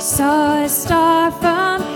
Saw a star from